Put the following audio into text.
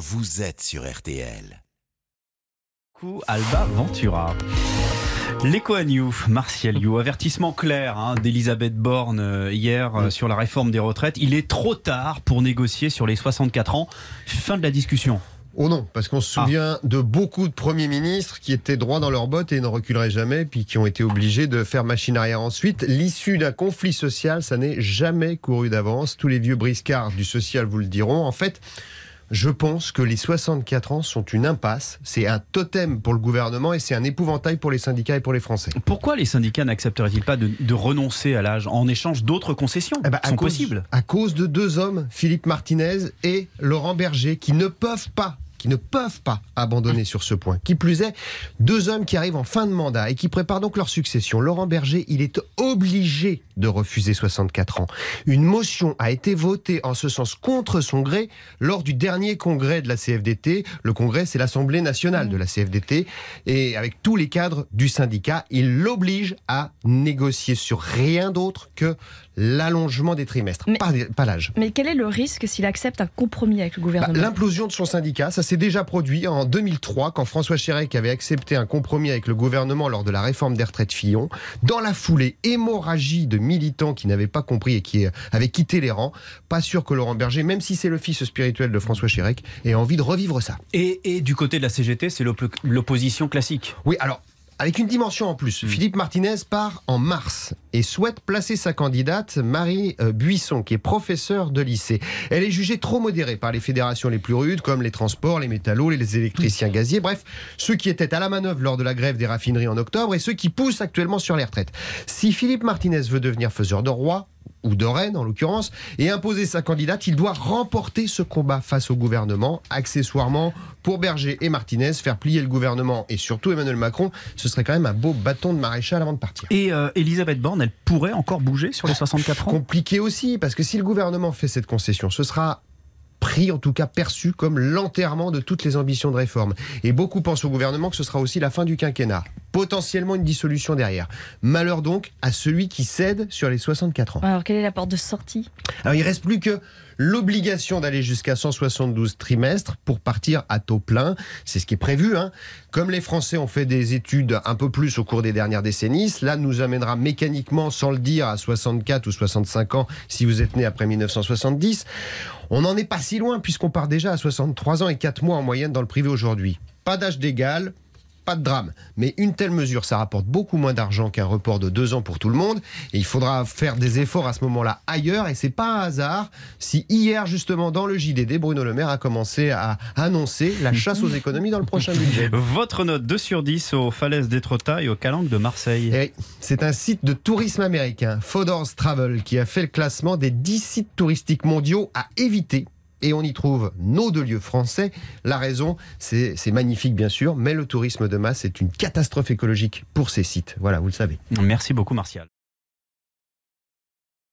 vous êtes sur RTL. Coup, Alba Ventura. L'éco à New, Martial You, avertissement clair hein, d'Elisabeth Borne euh, hier euh, sur la réforme des retraites. Il est trop tard pour négocier sur les 64 ans. Fin de la discussion. Oh non, parce qu'on se Ah. souvient de beaucoup de premiers ministres qui étaient droits dans leurs bottes et ne reculeraient jamais, puis qui ont été obligés de faire machine arrière ensuite. L'issue d'un conflit social, ça n'est jamais couru d'avance. Tous les vieux briscards du social vous le diront. En fait, je pense que les 64 ans sont une impasse. C'est un totem pour le gouvernement et c'est un épouvantail pour les syndicats et pour les Français. Pourquoi les syndicats n'accepteraient-ils pas de, de renoncer à l'âge en échange d'autres concessions Eh ben, qui à sont cause- possibles? À cause de deux hommes, Philippe Martinez et Laurent Berger, qui ne peuvent pas qui ne peuvent pas abandonner sur ce point. Qui plus est, deux hommes qui arrivent en fin de mandat et qui préparent donc leur succession. Laurent Berger, il est obligé de refuser 64 ans. Une motion a été votée en ce sens contre son gré lors du dernier congrès de la CFDT. Le congrès, c'est l'Assemblée nationale de la CFDT. Et avec tous les cadres du syndicat, il l'oblige à négocier sur rien d'autre que l'allongement des trimestres, Mais- pas, pas l'âge. Mais quel est le risque s'il accepte un compromis avec le Bah, gouvernement? L'implosion de son syndicat, ça s'est déjà produit en 2003 quand François Chérec avait accepté un compromis avec le gouvernement lors de la réforme des retraites Fillon. Dans la foulée, hémorragie de militants qui n'avaient pas compris et qui euh, avaient quitté les rangs. Pas sûr que Laurent Berger, même si c'est le fils spirituel de François Chérec, ait envie de revivre ça. et, et du côté de la CGT, c'est l'oppo- l'opposition classique. Oui, alors, avec une dimension en plus, Philippe Martinez part en mars et souhaite placer sa candidate, Marie euh, Buisson, qui est professeure de lycée. Elle est jugée trop modérée par les fédérations les plus rudes, comme les transports, les métallos, les électriciens gaziers, bref, ceux qui étaient à la manœuvre lors de la grève des raffineries en octobre et ceux qui poussent actuellement sur les retraites. Si Philippe Martinez veut devenir faiseur de roi, ou de reine en l'occurrence, et imposer sa candidate, il doit remporter ce combat face au gouvernement. Accessoirement, pour Berger et Martinez, faire plier le gouvernement et surtout Emmanuel Macron, ce serait quand même un beau bâton de maréchal avant de partir. Et euh, Elisabeth Borne, elle pourrait encore bouger sur les 64 ans? Compliqué aussi, parce que si le gouvernement fait cette concession, ce sera pris, en tout cas perçu comme l'enterrement de toutes les ambitions de réforme. Et beaucoup pensent au gouvernement que ce sera aussi la fin du quinquennat. Potentiellement une dissolution derrière. Malheur donc à celui qui cède sur les 64 ans. Alors, quelle est la porte de sortie? Alors il reste plus que l'obligation d'aller jusqu'à 172 trimestres pour partir à taux plein. C'est ce qui est prévu. hein. Comme les Français ont fait des études un peu plus au cours des dernières décennies, cela nous amènera mécaniquement, sans le dire, à 64 ou 65 ans si vous êtes né après 1970. On n'en est pas si loin puisqu'on part déjà à 63 ans et 4 mois en moyenne dans le privé aujourd'hui. Pas d'âge d'égal, pas de drame. Mais une telle mesure, ça rapporte beaucoup moins d'argent qu'un report de deux ans pour tout le monde. Et il faudra faire des efforts à ce moment-là ailleurs. Et c'est pas un hasard si hier, justement, dans le JDD, Bruno Le Maire a commencé à annoncer la chasse aux économies dans le prochain budget. Votre note 2 sur 10 aux falaises d'Étretat et aux calanques de Marseille. Oui, c'est un site de tourisme américain, Fodor's Travel, qui a fait le classement des 10 sites touristiques mondiaux à éviter. Et on y trouve nos deux lieux français. La raison, c'est magnifique bien sûr, mais le tourisme de masse est une catastrophe écologique pour ces sites. Voilà, vous le savez. Merci beaucoup, Martial.